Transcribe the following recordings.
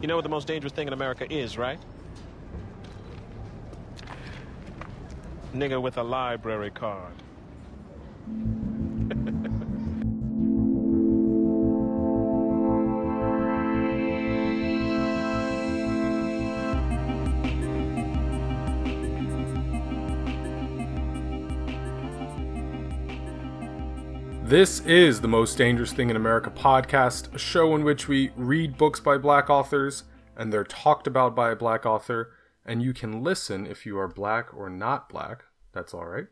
You know what the most dangerous thing in America is, right? Nigga with a library card. This is the Most Dangerous Thing in America podcast, a show in which we read books by black authors and they're talked about by a black author, and you can listen if you are black or not black. That's all right.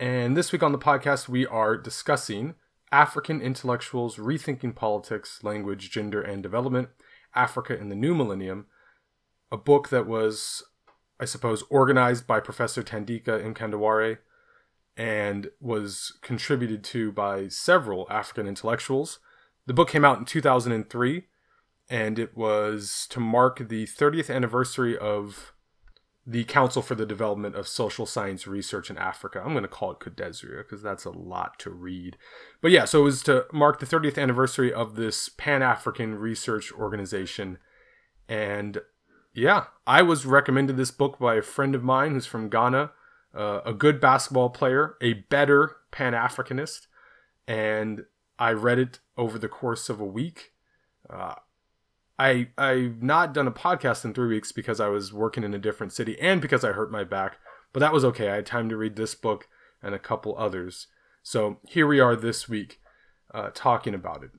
And this week on the podcast, we are discussing African intellectuals rethinking politics, language, gender, and development, Africa in the New Millennium, a book that was, I suppose, organized by Professor Thandika Mkandawire and was contributed to by several African intellectuals. The book came out in 2003, and it was to mark the 30th anniversary of the Council for the Development of Social Science Research in Africa. I'm going to call it CODESRIA because that's a lot to read. But yeah, so it was to mark the 30th anniversary of this Pan African research organization. And yeah, I was recommended this book by a friend of mine who's from Ghana uh, a good basketball player, a better Pan Africanist, and I read it over the course of a week. Uh, I I've not done a podcast in three weeks because I was working in a different city and because I hurt my back, but that was okay. I had time to read this book and a couple others. So here we are this week, uh, talking about it.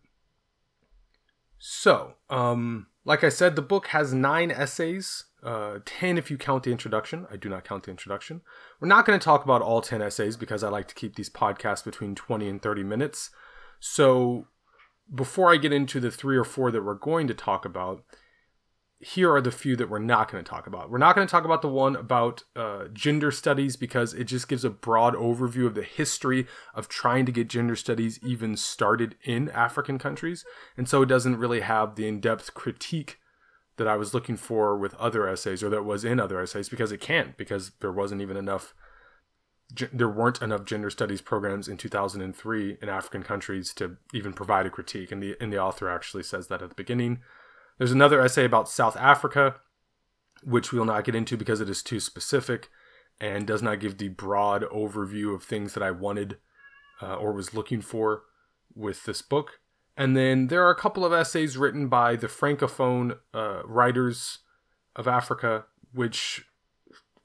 So, um, like I said, the book has nine essays uh, 10 if you count the introduction. I do not count the introduction. We're not going to talk about all 10 essays because I like to keep these podcasts between 20 and 30 minutes. So before I get into the three or four that we're going to talk about, here are the few that we're not going to talk about. We're not going to talk about the one about uh, gender studies because it just gives a broad overview of the history of trying to get gender studies even started in African countries. And so it doesn't really have the in depth critique that I was looking for with other essays or that was in other essays because it can't because there wasn't even enough there weren't enough gender studies programs in 2003 in African countries to even provide a critique and the and the author actually says that at the beginning. There's another essay about South Africa which we will not get into because it is too specific and does not give the broad overview of things that I wanted uh, or was looking for with this book and then there are a couple of essays written by the francophone uh, writers of Africa, which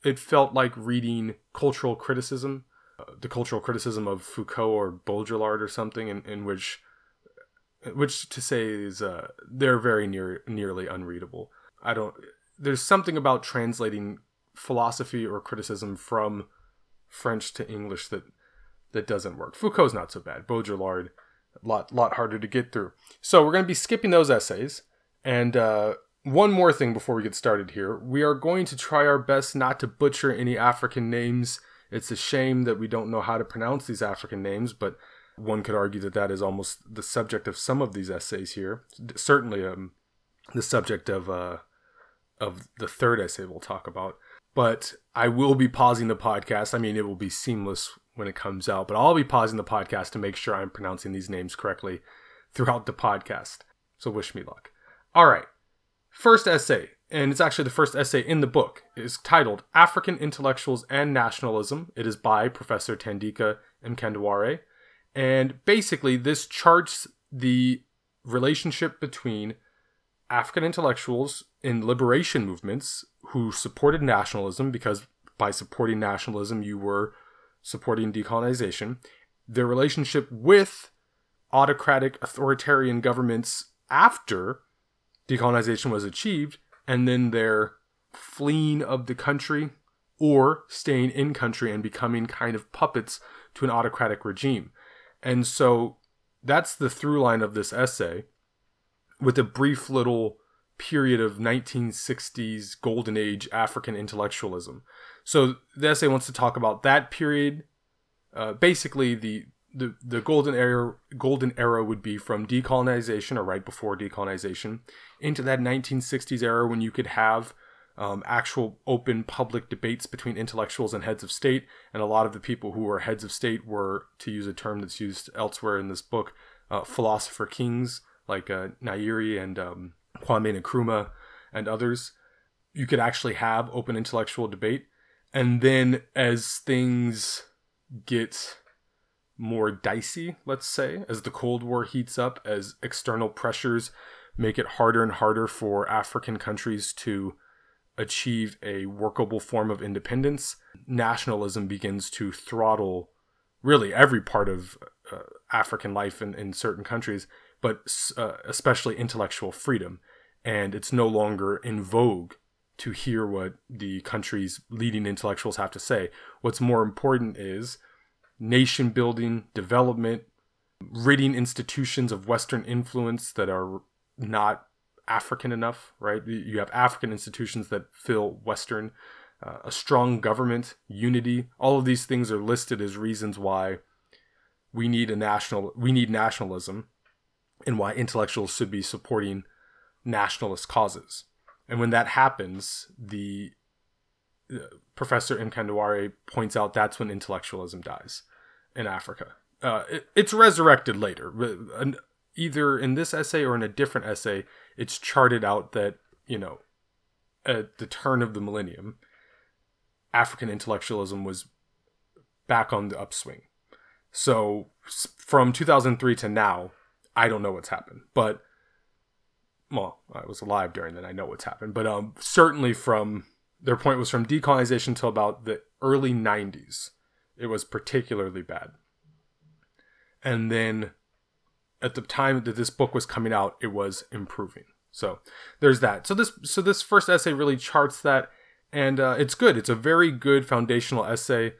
it felt like reading cultural criticism, uh, the cultural criticism of Foucault or Baudrillard or something, in, in which, which to say is uh, they're very near nearly unreadable. I don't. There's something about translating philosophy or criticism from French to English that that doesn't work. Foucault's not so bad. Baudrillard a lot lot harder to get through. So we're going to be skipping those essays. And uh, one more thing before we get started here, we are going to try our best not to butcher any African names. It's a shame that we don't know how to pronounce these African names, but one could argue that that is almost the subject of some of these essays here. Certainly, um, the subject of uh, of the third essay we'll talk about. But I will be pausing the podcast. I mean, it will be seamless when it comes out, but I'll be pausing the podcast to make sure I'm pronouncing these names correctly throughout the podcast. So wish me luck. All right. First essay, and it's actually the first essay in the book, is titled African Intellectuals and Nationalism. It is by Professor Thandika Mkandawire. And basically, this charts the relationship between African intellectuals in liberation movements who supported nationalism because by supporting nationalism, you were supporting decolonization, their relationship with autocratic authoritarian governments after decolonization was achieved, and then their fleeing of the country or staying in country and becoming kind of puppets to an autocratic regime. And so that's the through line of this essay with a brief little period of 1960s golden age African intellectualism. So the essay wants to talk about that period. Uh, basically, the, the the golden era golden era would be from decolonization or right before decolonization into that 1960s era when you could have um, actual open public debates between intellectuals and heads of state. And a lot of the people who were heads of state were, to use a term that's used elsewhere in this book, uh, philosopher kings like uh, Nyerere and um, Kwame Nkrumah, and others, you could actually have open intellectual debate. And then as things get more dicey, let's say, as the Cold War heats up, as external pressures make it harder and harder for African countries to achieve a workable form of independence, nationalism begins to throttle really every part of uh, African life in, in certain countries, but uh, especially intellectual freedom. And it's no longer in vogue to hear what the country's leading intellectuals have to say. What's more important is nation building, development, ridding institutions of Western influence that are not African enough, right? You have African institutions that feel Western, uh, a strong government, unity. All of these things are listed as reasons why we need a national, we need nationalism, and why intellectuals should be supporting nationalist causes. And when that happens, the uh, Professor Mkandawire points out that's when intellectualism dies in Africa. Uh, it, it's resurrected later. Either in this essay or in a different essay, it's charted out that, you know, at the turn of the millennium, African intellectualism was back on the upswing. So from 2003 to now, I don't know what's happened, but well, I was alive during that. I know what's happened, but um, certainly from their point was from decolonization till about the early 90s it was particularly bad. And then at the time that this book was coming out, it was improving. So there's that. So this so this first essay really charts that, and uh, it's good. It's a very good foundational essay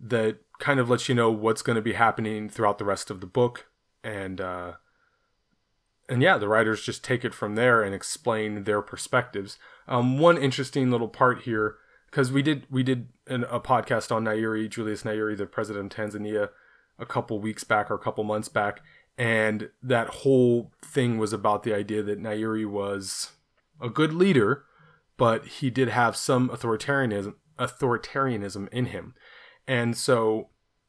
that kind of lets you know what's going to be happening throughout the rest of the book, and uh, and yeah, the writers just take it from there and explain their perspectives. Um, one interesting little part here because we did we did an, a podcast on Nyerere, Julius Nyerere, the president of Tanzania, a couple weeks back or a couple months back, and that whole thing was about the idea that Nyerere was a good leader, but he did have some authoritarianism authoritarianism in him, and so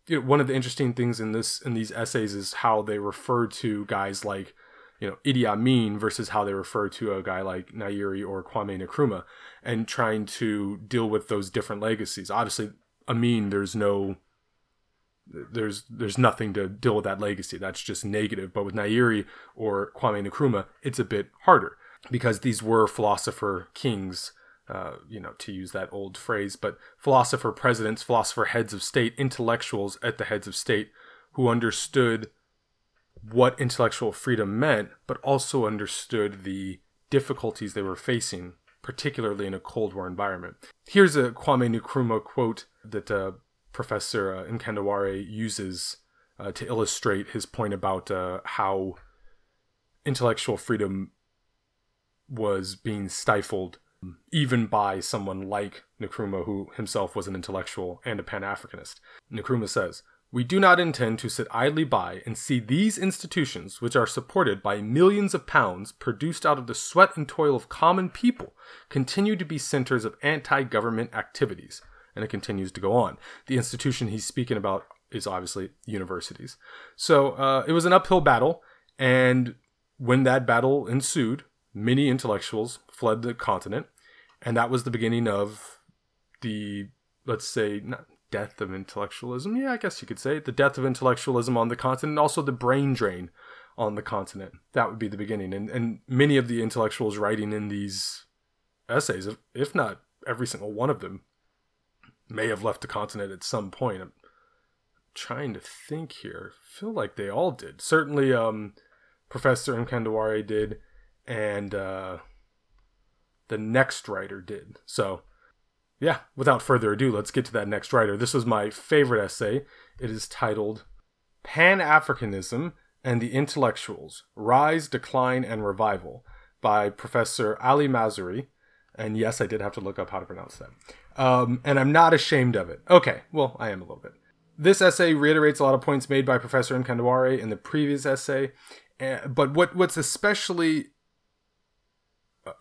one of the interesting things in this in these essays is how they refer to guys like you know Idi Amin versus how they refer to a guy like Nyerere or Kwame Nkrumah, and trying to deal with those different legacies. Obviously, Amin, there's no there's there's nothing to deal with that legacy. That's just negative. But with Nyerere or Kwame Nkrumah, it's a bit harder because these were philosopher kings. Uh, you know, to use that old phrase, but philosopher presidents, philosopher heads of state, intellectuals at the heads of state who understood what intellectual freedom meant, but also understood the difficulties they were facing, particularly in a Cold War environment. Here's a Kwame Nkrumah quote that uh, Professor uh, Mkandawire uses uh, to illustrate his point about uh, how intellectual freedom was being stifled even by someone like Nkrumah, who himself was an intellectual and a Pan Africanist. Nkrumah says, we do not intend to sit idly by and see these institutions, which are supported by millions of pounds produced out of the sweat and toil of common people, continue to be centers of anti government activities. And it continues to go on. The institution he's speaking about is obviously universities. So uh, it was an uphill battle, and when that battle ensued, many intellectuals fled the continent, and that was the beginning of the, let's say, not death of intellectualism. Yeah, I guess you could say it. The death of intellectualism on the continent, also the brain drain on the continent. That would be the beginning. And and many of the intellectuals writing in these essays, if, if not every single one of them, may have left the continent at some point. I'm trying to think here. I feel like they all did. Certainly, um, Professor Mkandawire did, and uh, the next writer did. So yeah, without further ado, let's get to that next writer. This was my favorite essay. It is titled Pan Africanism and the Intellectuals Rise, Decline, and Revival by Professor Ali Mazrui. And yes, I did have to look up how to pronounce that. Um, and I'm not ashamed of it. Okay, well, I am a little bit. This essay reiterates a lot of points made by Professor Mkandawire in the previous essay. Uh, but what, what's especially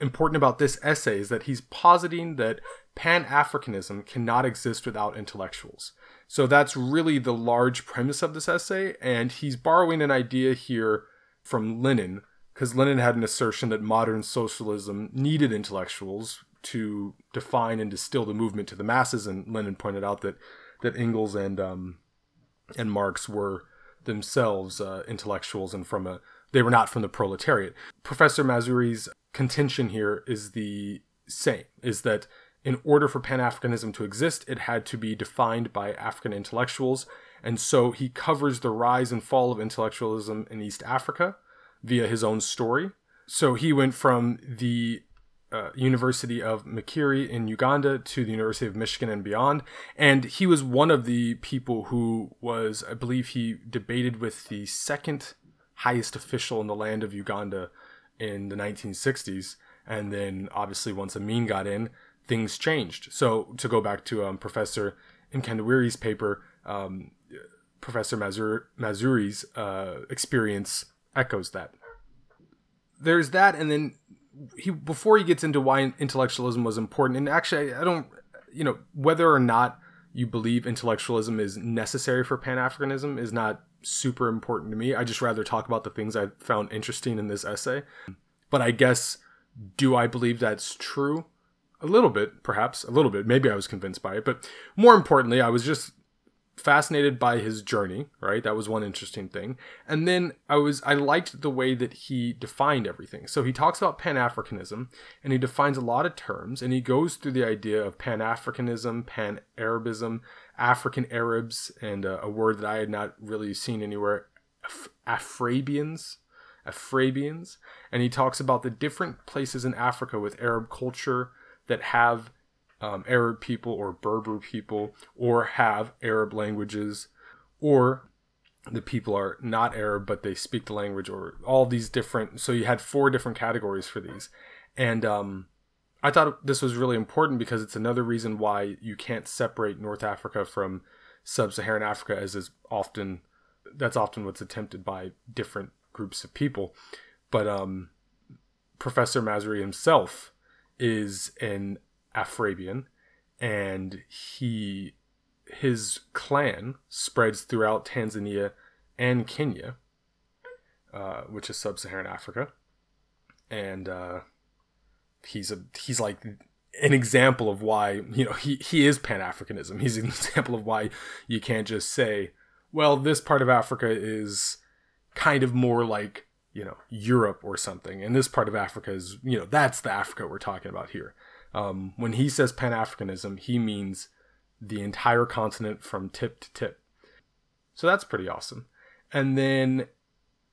important about this essay is that he's positing that Pan Africanism cannot exist without intellectuals. So that's really the large premise of this essay, and he's borrowing an idea here from Lenin, because Lenin had an assertion that modern socialism needed intellectuals to define and distill the movement to the masses, and Lenin pointed out that that Engels and um, and Marx were themselves uh, intellectuals and from a they were not from the proletariat. Professor Mazrui's contention here is the same: is that in order for Pan Africanism to exist, it had to be defined by African intellectuals, and so he covers the rise and fall of intellectualism in East Africa via his own story. So he went from the uh, University of Makerere in Uganda to the University of Michigan and beyond. And he was one of the people who was, I believe, he debated with the second highest official in the land of Uganda in the 1960s. And then, obviously, once Amin got in, things changed. So, to go back to um, Professor Mkandawire's paper, um, Professor Mazur- Mazrui's uh, experience echoes that. There's that, and then he before he gets into why intellectualism was important, and actually, I don't, you know, whether or not you believe intellectualism is necessary for Pan Africanism is not super important to me. I just rather talk about the things I found interesting in this essay. But I guess, do I believe that's true? A little bit, perhaps, a little bit. Maybe I was convinced by it. But more importantly, I was just fascinated by his journey, right? That was one interesting thing. And then I was I liked the way that he defined everything. So he talks about Pan-Africanism and he defines a lot of terms and he goes through the idea of Pan-Africanism, Pan-Arabism, African Arabs and uh, a word that I had not really seen anywhere, Af- Afrabians, Afrabians, and he talks about the different places in Africa with Arab culture that have um, Arab people or Berber people or have Arab languages or the people are not Arab but they speak the language or all these different so you had four different categories for these. And um, I thought this was really important because it's another reason why you can't separate North Africa from sub-Saharan Africa as is often that's often what's attempted by different groups of people. But um, Professor Mazrui himself is an Afrabian, and he his clan spreads throughout Tanzania and Kenya, uh, which is sub-Saharan Africa, and uh, he's a he's like an example of why you know he he is Pan Africanism. He's an example of why you can't just say, well, this part of Africa is kind of more like you know Europe or something, and this part of Africa is you know that's the Africa we're talking about here. Um, when he says Pan Africanism, he means the entire continent from tip to tip. So that's pretty awesome. And then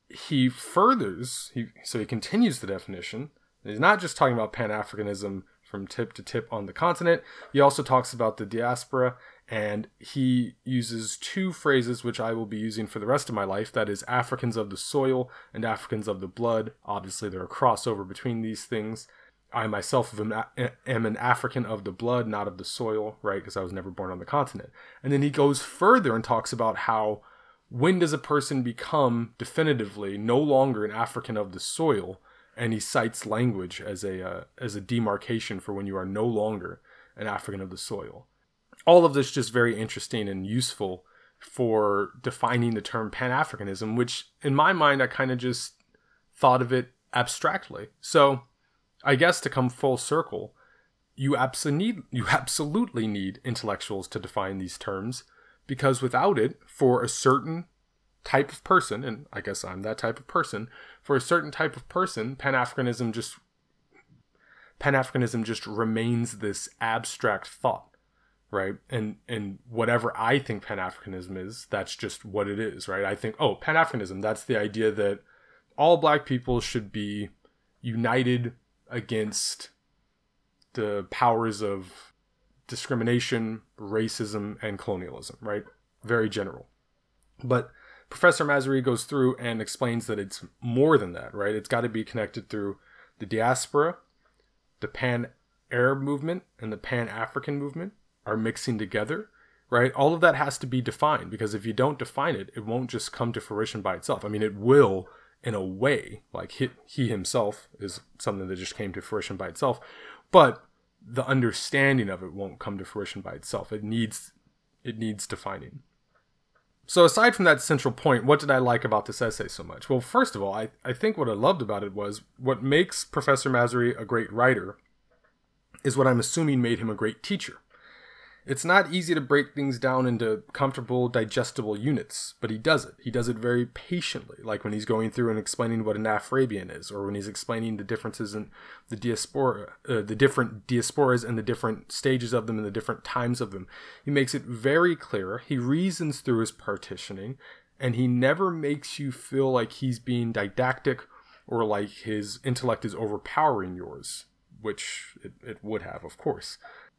he furthers, he, so he continues the definition. He's not just talking about Pan Africanism from tip to tip on the continent, he also talks about the diaspora and he uses two phrases which I will be using for the rest of my life that is Africans of the soil and Africans of the blood. Obviously, there are crossover between these things. I myself am, an African of the blood, not of the soil, right? Because I was never born on the continent. And then he goes further and talks about how when does a person become definitively no longer an African of the soil? And he cites language as a uh, as a demarcation for when you are no longer an African of the soil. All of this just very interesting and useful for defining the term Pan Africanism, which in my mind I kind of just thought of it abstractly. So I guess to come full circle, you absolutely need you absolutely need intellectuals to define these terms because without it, for a certain type of person, and I guess I'm that type of person, for a certain type of person, Pan Africanism just Pan Africanism just remains this abstract thought, right? And and whatever I think Pan Africanism is, that's just what it is, right? I think, oh, Pan Africanism, that's the idea that all black people should be united against the powers of discrimination, racism, and colonialism, right? Very general. But Professor Mazrui goes through and explains that it's more than that, right? It's got to be connected through the diaspora, the pan Arab movement, and the pan African movement are mixing together, right? All of that has to be defined because if you don't define it, it won't just come to fruition by itself. I mean, it will in a way, like he, he himself is something that just came to fruition by itself, but the understanding of it won't come to fruition by itself. It needs it needs defining. So, aside from that central point, what did I like about this essay so much? Well, first of all, I, I think what I loved about it was what makes Professor Mazrui a great writer is what I'm assuming made him a great teacher. It's not easy to break things down into comfortable, digestible units, but he does it. He does it very patiently, like when he's going through and explaining what an Afrabian is, or when he's explaining the differences in the diaspora, uh, the different diasporas and the different stages of them and the different times of them. He makes it very clear. He reasons through his partitioning, and he never makes you feel like he's being didactic or like his intellect is overpowering yours, which it, it would have, of course.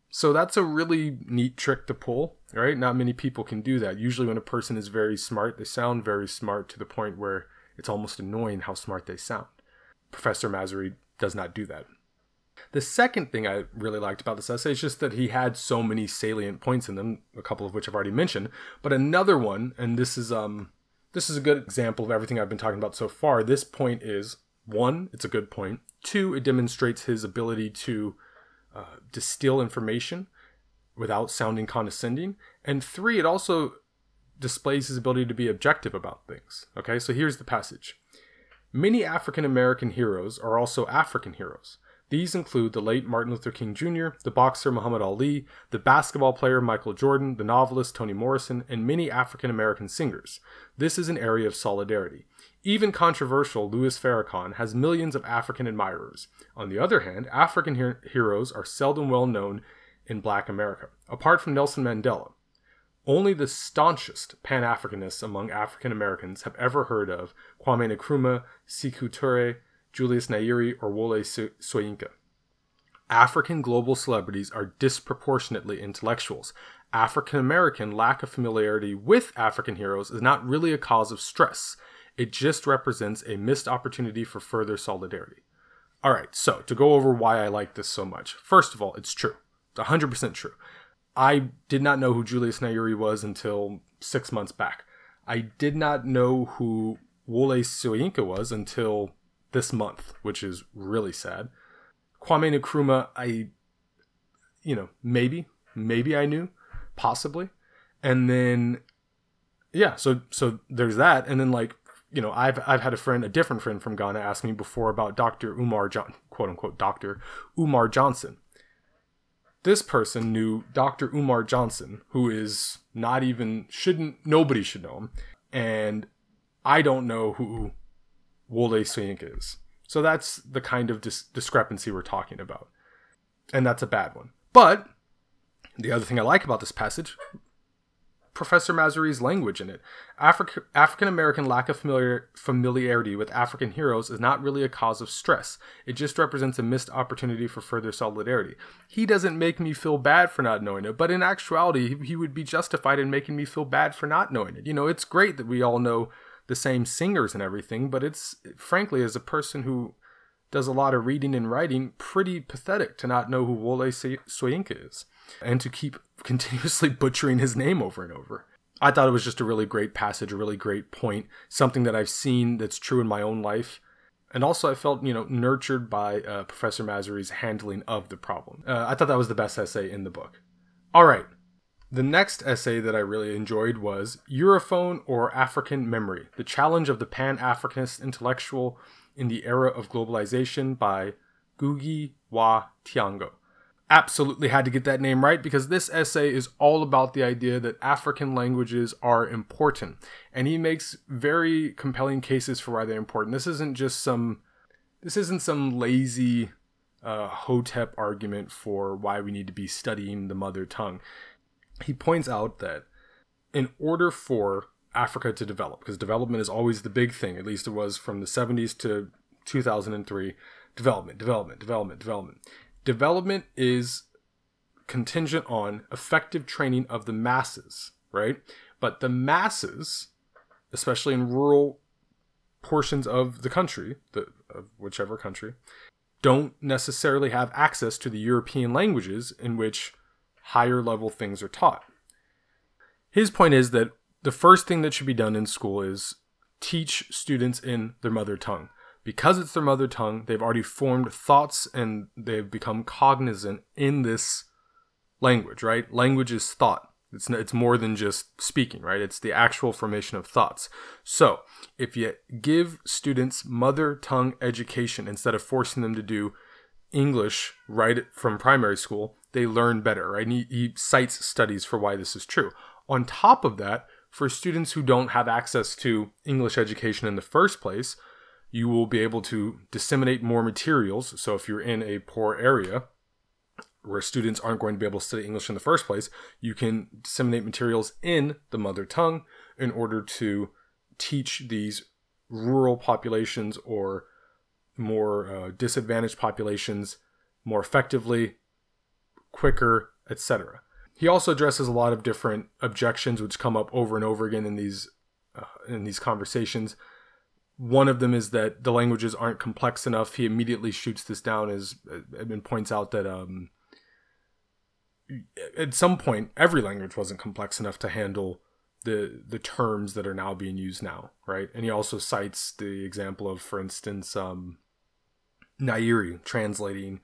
So that's a really neat trick to pull, right? Not many people can do that. Usually, when a person is very smart, they sound very smart to the point where it's almost annoying how smart they sound. Professor Mazrui does not do that. The second thing I really liked about this essay is just that he had so many salient points in them, a couple of which I've already mentioned. But another one, and this is um this is a good example of everything I've been talking about so far. This point is one, it's a good point. Two, it demonstrates his ability to uh, distill information without sounding condescending. And three, it also displays his ability to be objective about things. Okay, so here's the passage. Many African American heroes are also African heroes. These include the late Martin Luther King Jr., the boxer Muhammad Ali, the basketball player Michael Jordan, the novelist Toni Morrison, and many African American singers. This is an area of solidarity. Even controversial Louis Farrakhan has millions of African admirers. On the other hand, African her- heroes are seldom well known in black America. Apart from Nelson Mandela, only the staunchest Pan Africanists among African Americans have ever heard of Kwame Nkrumah, Sekou Touré, Julius Nyerere, or Wole Soyinka. African global celebrities are disproportionately intellectuals. African American lack of familiarity with African heroes is not really a cause of stress. It just represents a missed opportunity for further solidarity. All right, so to go over why I like this so much. First of all, it's true. It's 100% true. I did not know who Julius Nyerere was until six months back. I did not know who Wole Soyinka was until this month, which is really sad. Kwame Nkrumah, I, you know, maybe, maybe I knew, possibly, and then, yeah, so so there's that, and then like you know, I've I've had a friend, a different friend from Ghana, ask me before about Dr. Umar John, quote unquote, Dr. Umar Johnson. This person knew Dr. Umar Johnson, who is not even shouldn't nobody should know him, and I don't know who Wole Soyinka is. So that's the kind of dis- discrepancy we're talking about, and that's a bad one. But the other thing I like about this passage Professor Mazrui's language in it. Afri- African American lack of familiar- familiarity with African heroes is not really a cause of stress. It just represents a missed opportunity for further solidarity. He doesn't make me feel bad for not knowing it, but in actuality, he would be justified in making me feel bad for not knowing it. You know, it's great that we all know the same singers and everything, but it's frankly, as a person who does a lot of reading and writing, pretty pathetic to not know who Wole Soyinka is and to keep continuously butchering his name over and over. I thought it was just a really great passage, a really great point, something that I've seen that's true in my own life. And also, I felt, you know, nurtured by uh, Professor Mazrui's handling of the problem. Uh, I thought that was the best essay in the book. All right. The next essay that I really enjoyed was Europhone or African Memory The Challenge of the Pan Africanist Intellectual in the Era of Globalization by Ngugi wa Thiong'o. absolutely had to get that name right because this essay is all about the idea that African languages are important. And he makes very compelling cases for why they're important. This isn't just some this isn't some lazy uh, hotep argument for why we need to be studying the mother tongue. He points out that in order for Africa to develop, because development is always the big thing, at least it was from the 70s to 2003, development, development, development, development development is contingent on effective training of the masses, right? But the masses, especially in rural portions of the country, the, of whichever country, don't necessarily have access to the European languages in which higher level things are taught. His point is that the first thing that should be done in school is teach students in their mother tongue because it's their mother tongue, they've already formed thoughts and they've become cognizant in this language, right? Language is thought. It's, it's more than just speaking, right? It's the actual formation of thoughts. So, if you give students mother tongue education instead of forcing them to do English right from primary school, they learn better, right? And he, he cites studies for why this is true. On top of that, for students who don't have access to English education in the first place, you will be able to disseminate more materials. So, if you're in a poor area, where students aren't going to be able to study English in the first place, you can disseminate materials in the mother tongue in order to teach these rural populations or more uh, disadvantaged populations more effectively, quicker, etc. He also addresses a lot of different objections which come up over and over again in these uh, in these conversations. One of them is that the languages aren't complex enough. He immediately shoots this down as and points out that um, at some point every language wasn't complex enough to handle the the terms that are now being used now, right? And he also cites the example of, for instance, um, Nyerere translating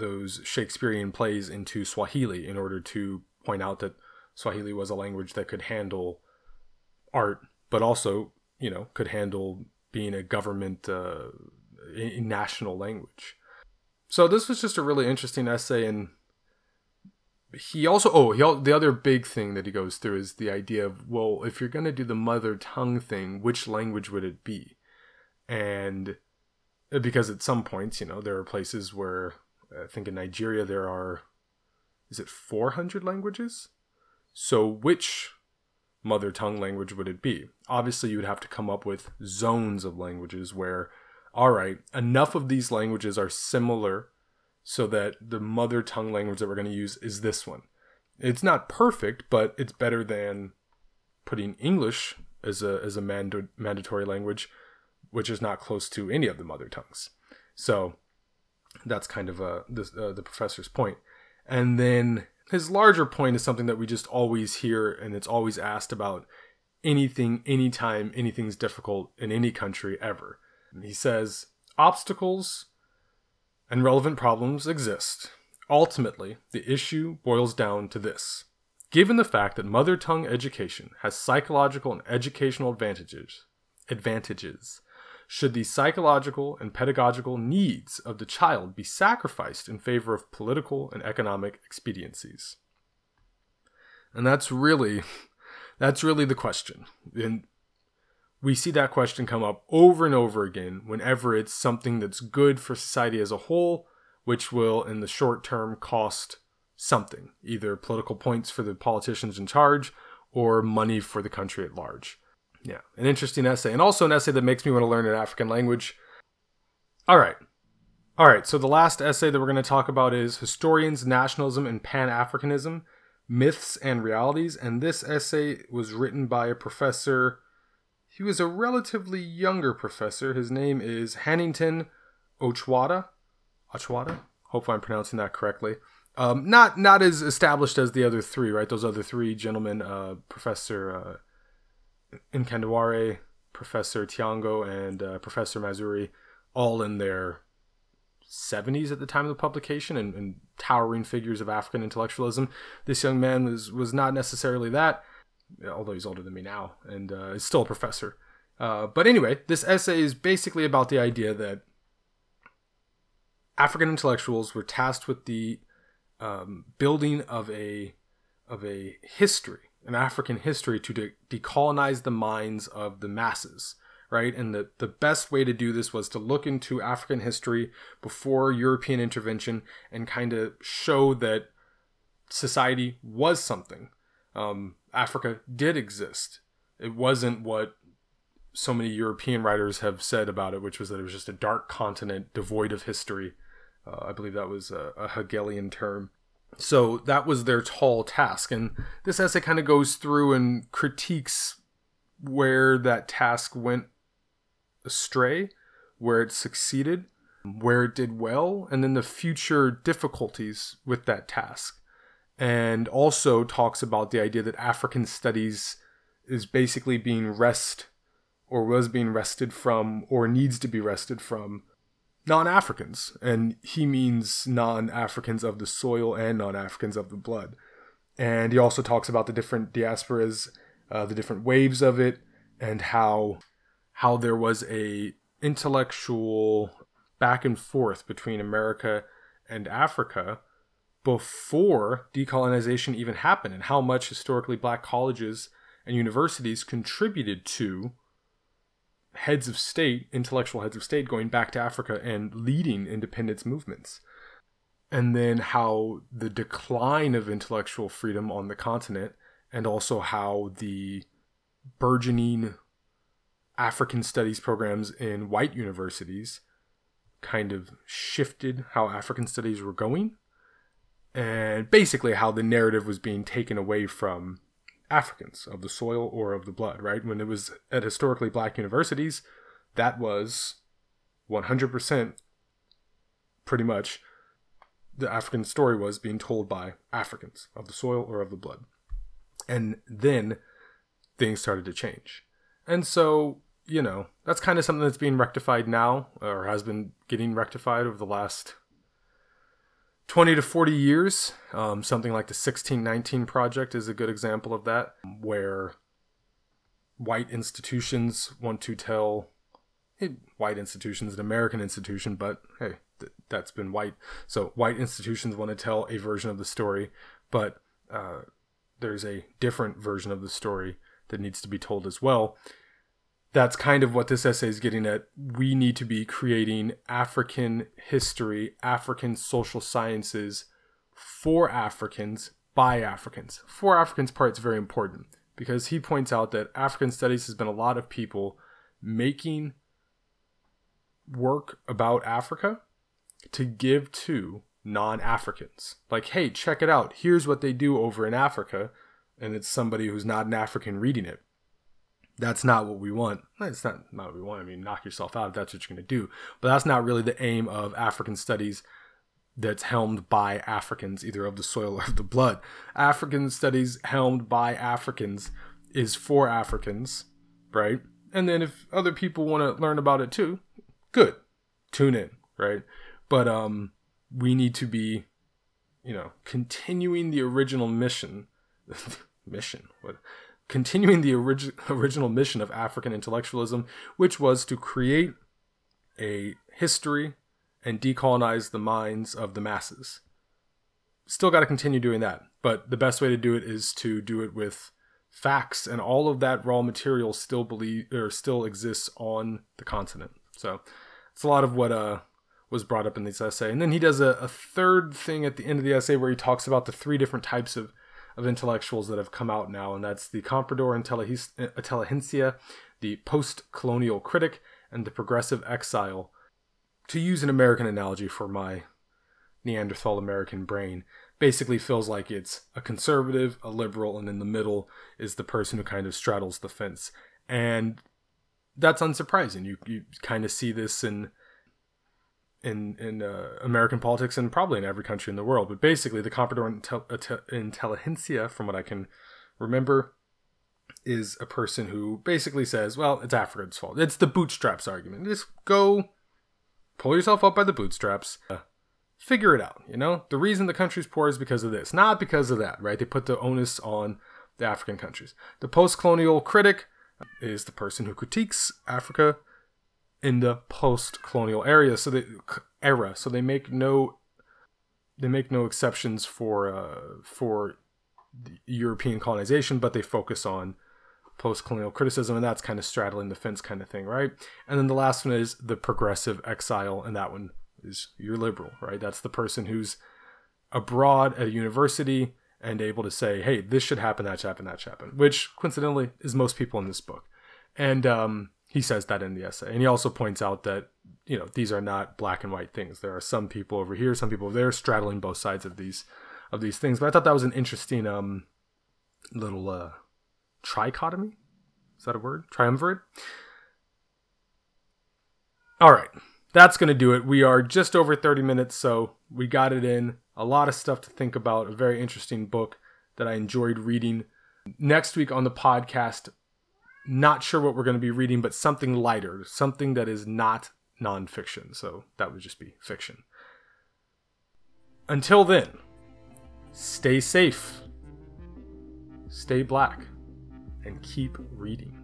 those Shakespearean plays into Swahili in order to point out that Swahili was a language that could handle art, but also, you know, could handle being a government uh, a national language. So this was just a really interesting essay and he also oh he the other big thing that he goes through is the idea of well if you're going to do the mother tongue thing which language would it be and uh, because at some points you know there are places where i think in nigeria there are is it 400 languages so which mother tongue language would it be obviously you would have to come up with zones of languages where all right enough of these languages are similar so that the mother tongue language that we're going to use is this one. It's not perfect, but it's better than putting English as a as a mand- mandatory language, which is not close to any of the mother tongues. So that's kind of uh, the, uh, the professor's point. And then his larger point is something that we just always hear and it's always asked about anything, anytime, anything's difficult in any country ever. And he says, obstacles and relevant problems exist. Ultimately, the issue boils down to this. Given the fact that mother tongue education has psychological and educational advantages, advantages, should the psychological and pedagogical needs of the child be sacrificed in favor of political and economic expediencies? And that's really that's really the question. And we see that question come up over and over again whenever it's something that's good for society as a whole, which will, in the short term, cost something either political points for the politicians in charge or money for the country at large. Yeah, an interesting essay, and also an essay that makes me want to learn an African language. All right. All right, so the last essay that we're going to talk about is Historians, Nationalism, and Pan Africanism Myths and Realities. And this essay was written by a professor he was a relatively younger professor. His name is Hannington Ochwada. Ochwada? Hope I'm pronouncing that correctly. Um, not not as established as the other three, right? Those other three gentlemen, uh, Professor uh, Mkandawire, Professor Thiong'o, and uh, Professor Mazrui, all in their 70s at the time of the publication and, and, towering figures of African intellectualism. This young man was was not necessarily that although he's older than me now and uh, is still a professor. Uh, but anyway, this essay is basically about the idea that African intellectuals were tasked with the um, building of a of a history, an African history, to de- decolonize the minds of the masses, right? And the, the best way to do this was to look into African history before European intervention and kind of show that society was something. Um, Africa did exist. It wasn't what so many European writers have said about it, which was that it was just a dark continent devoid of history. Uh, I believe that was a, a, Hegelian term. So that was their tall task. And this essay kind of goes through and critiques where that task went astray, where it succeeded, where it did well, and then the future difficulties with that task and also talks about the idea that African studies is basically being wrested or was being wrested from or needs to be wrested from non-Africans and he means non-Africans of the soil and non-Africans of the blood. And he also talks about the different diasporas, uh, the different waves of it, and how how there was a intellectual back and forth between America and Africa before decolonization even happened, and how much historically black colleges and universities contributed to heads of state, intellectual heads of state, going back to Africa and leading independence movements. And then how the decline of intellectual freedom on the continent, and also how the burgeoning African studies programs in white universities kind of shifted how African studies were going, and basically how the narrative was being taken away from Africans of the soil or of the blood, right? When it was at historically black universities, that was 100% pretty much the African story was being told by Africans of the soil or of the blood. And then things started to change. And so, you know, that's kind of something that's being rectified now or has been getting rectified over the last 20 to 40 years. Um, something like the 1619 Project is a good example of that, where white institutions want to tell hey, white institutions, an American institution, but hey, th- that's been white. So white institutions want to tell a version of the story, but uh, there's a different version of the story that needs to be told as well that's kind of what this essay is getting at. We need to be creating African history, African social sciences for Africans by Africans. For Africans part is very important because he points out that African studies has been a lot of people making work about Africa to give to non-Africans. Like, hey, check it out. Here's what they do over in Africa, and it's somebody who's not an African reading it that's not what we want. It's not, not what we want. I mean, knock yourself out if that's what you're going to do. But that's not really the aim of African studies that's helmed by Africans, either of the soil or of the blood. African studies helmed by Africans is for Africans, right? And then if other people want to learn about it too, good. Tune in, right? But um we need to be, you know, continuing the original mission mission. What continuing the orig- original mission of African intellectualism, which was to create a history and decolonize the minds of the masses. Still got to continue doing that, but the best way to do it is to do it with facts, and all of that raw material still believe or still exists on the continent. So it's a lot of what uh was brought up in this essay, and then he does a, a third thing at the end of the essay where he talks about the three different types of of intellectuals that have come out now, and that's the Comprador Intelligentsia, the post colonial critic, and the progressive exile. To use an American analogy for my Neanderthal American brain, basically feels like it's a conservative, a liberal, and in the middle is the person who kind of straddles the fence. And that's unsurprising. You you kind of see this in in in uh, American politics and probably in every country in the world. But basically, the Comprador Intel- from what I can remember, is a person who basically says, "Well, it's Africa's fault. It's the bootstraps argument. Just go pull yourself up by the bootstraps." Uh, figure it out. You know, the reason the country's poor is because of this, not because of that. Right? They put the onus on the African countries. The post-colonial critic is the person who critiques Africa in the post-colonial area so they era. So they make no they make no exceptions for uh, for European colonization but they focus on post-colonial criticism and that's kind of straddling the fence kind of thing right? And then the last one is the progressive exile and that one is your liberal right? That's the person who's abroad at a university and able to say hey this should happen that should happen that should happen which coincidentally is most people in this book. And um he says that in the essay. And he also points out that you know these are not black and white things. There are some people over here some people over there straddling both sides of these of these things. But i thought that was an interesting um little uh trichotomy. Is that a word? Triumvirate? All right. That's going to do it. We are just over 30 minutes so we got it in. A lot of stuff to think about. A very interesting book that i enjoyed reading. Next week on the podcast not sure what we're going to be reading, but something lighter, something that is not nonfiction. So that would just be fiction. Until then, stay safe, stay black, and keep reading.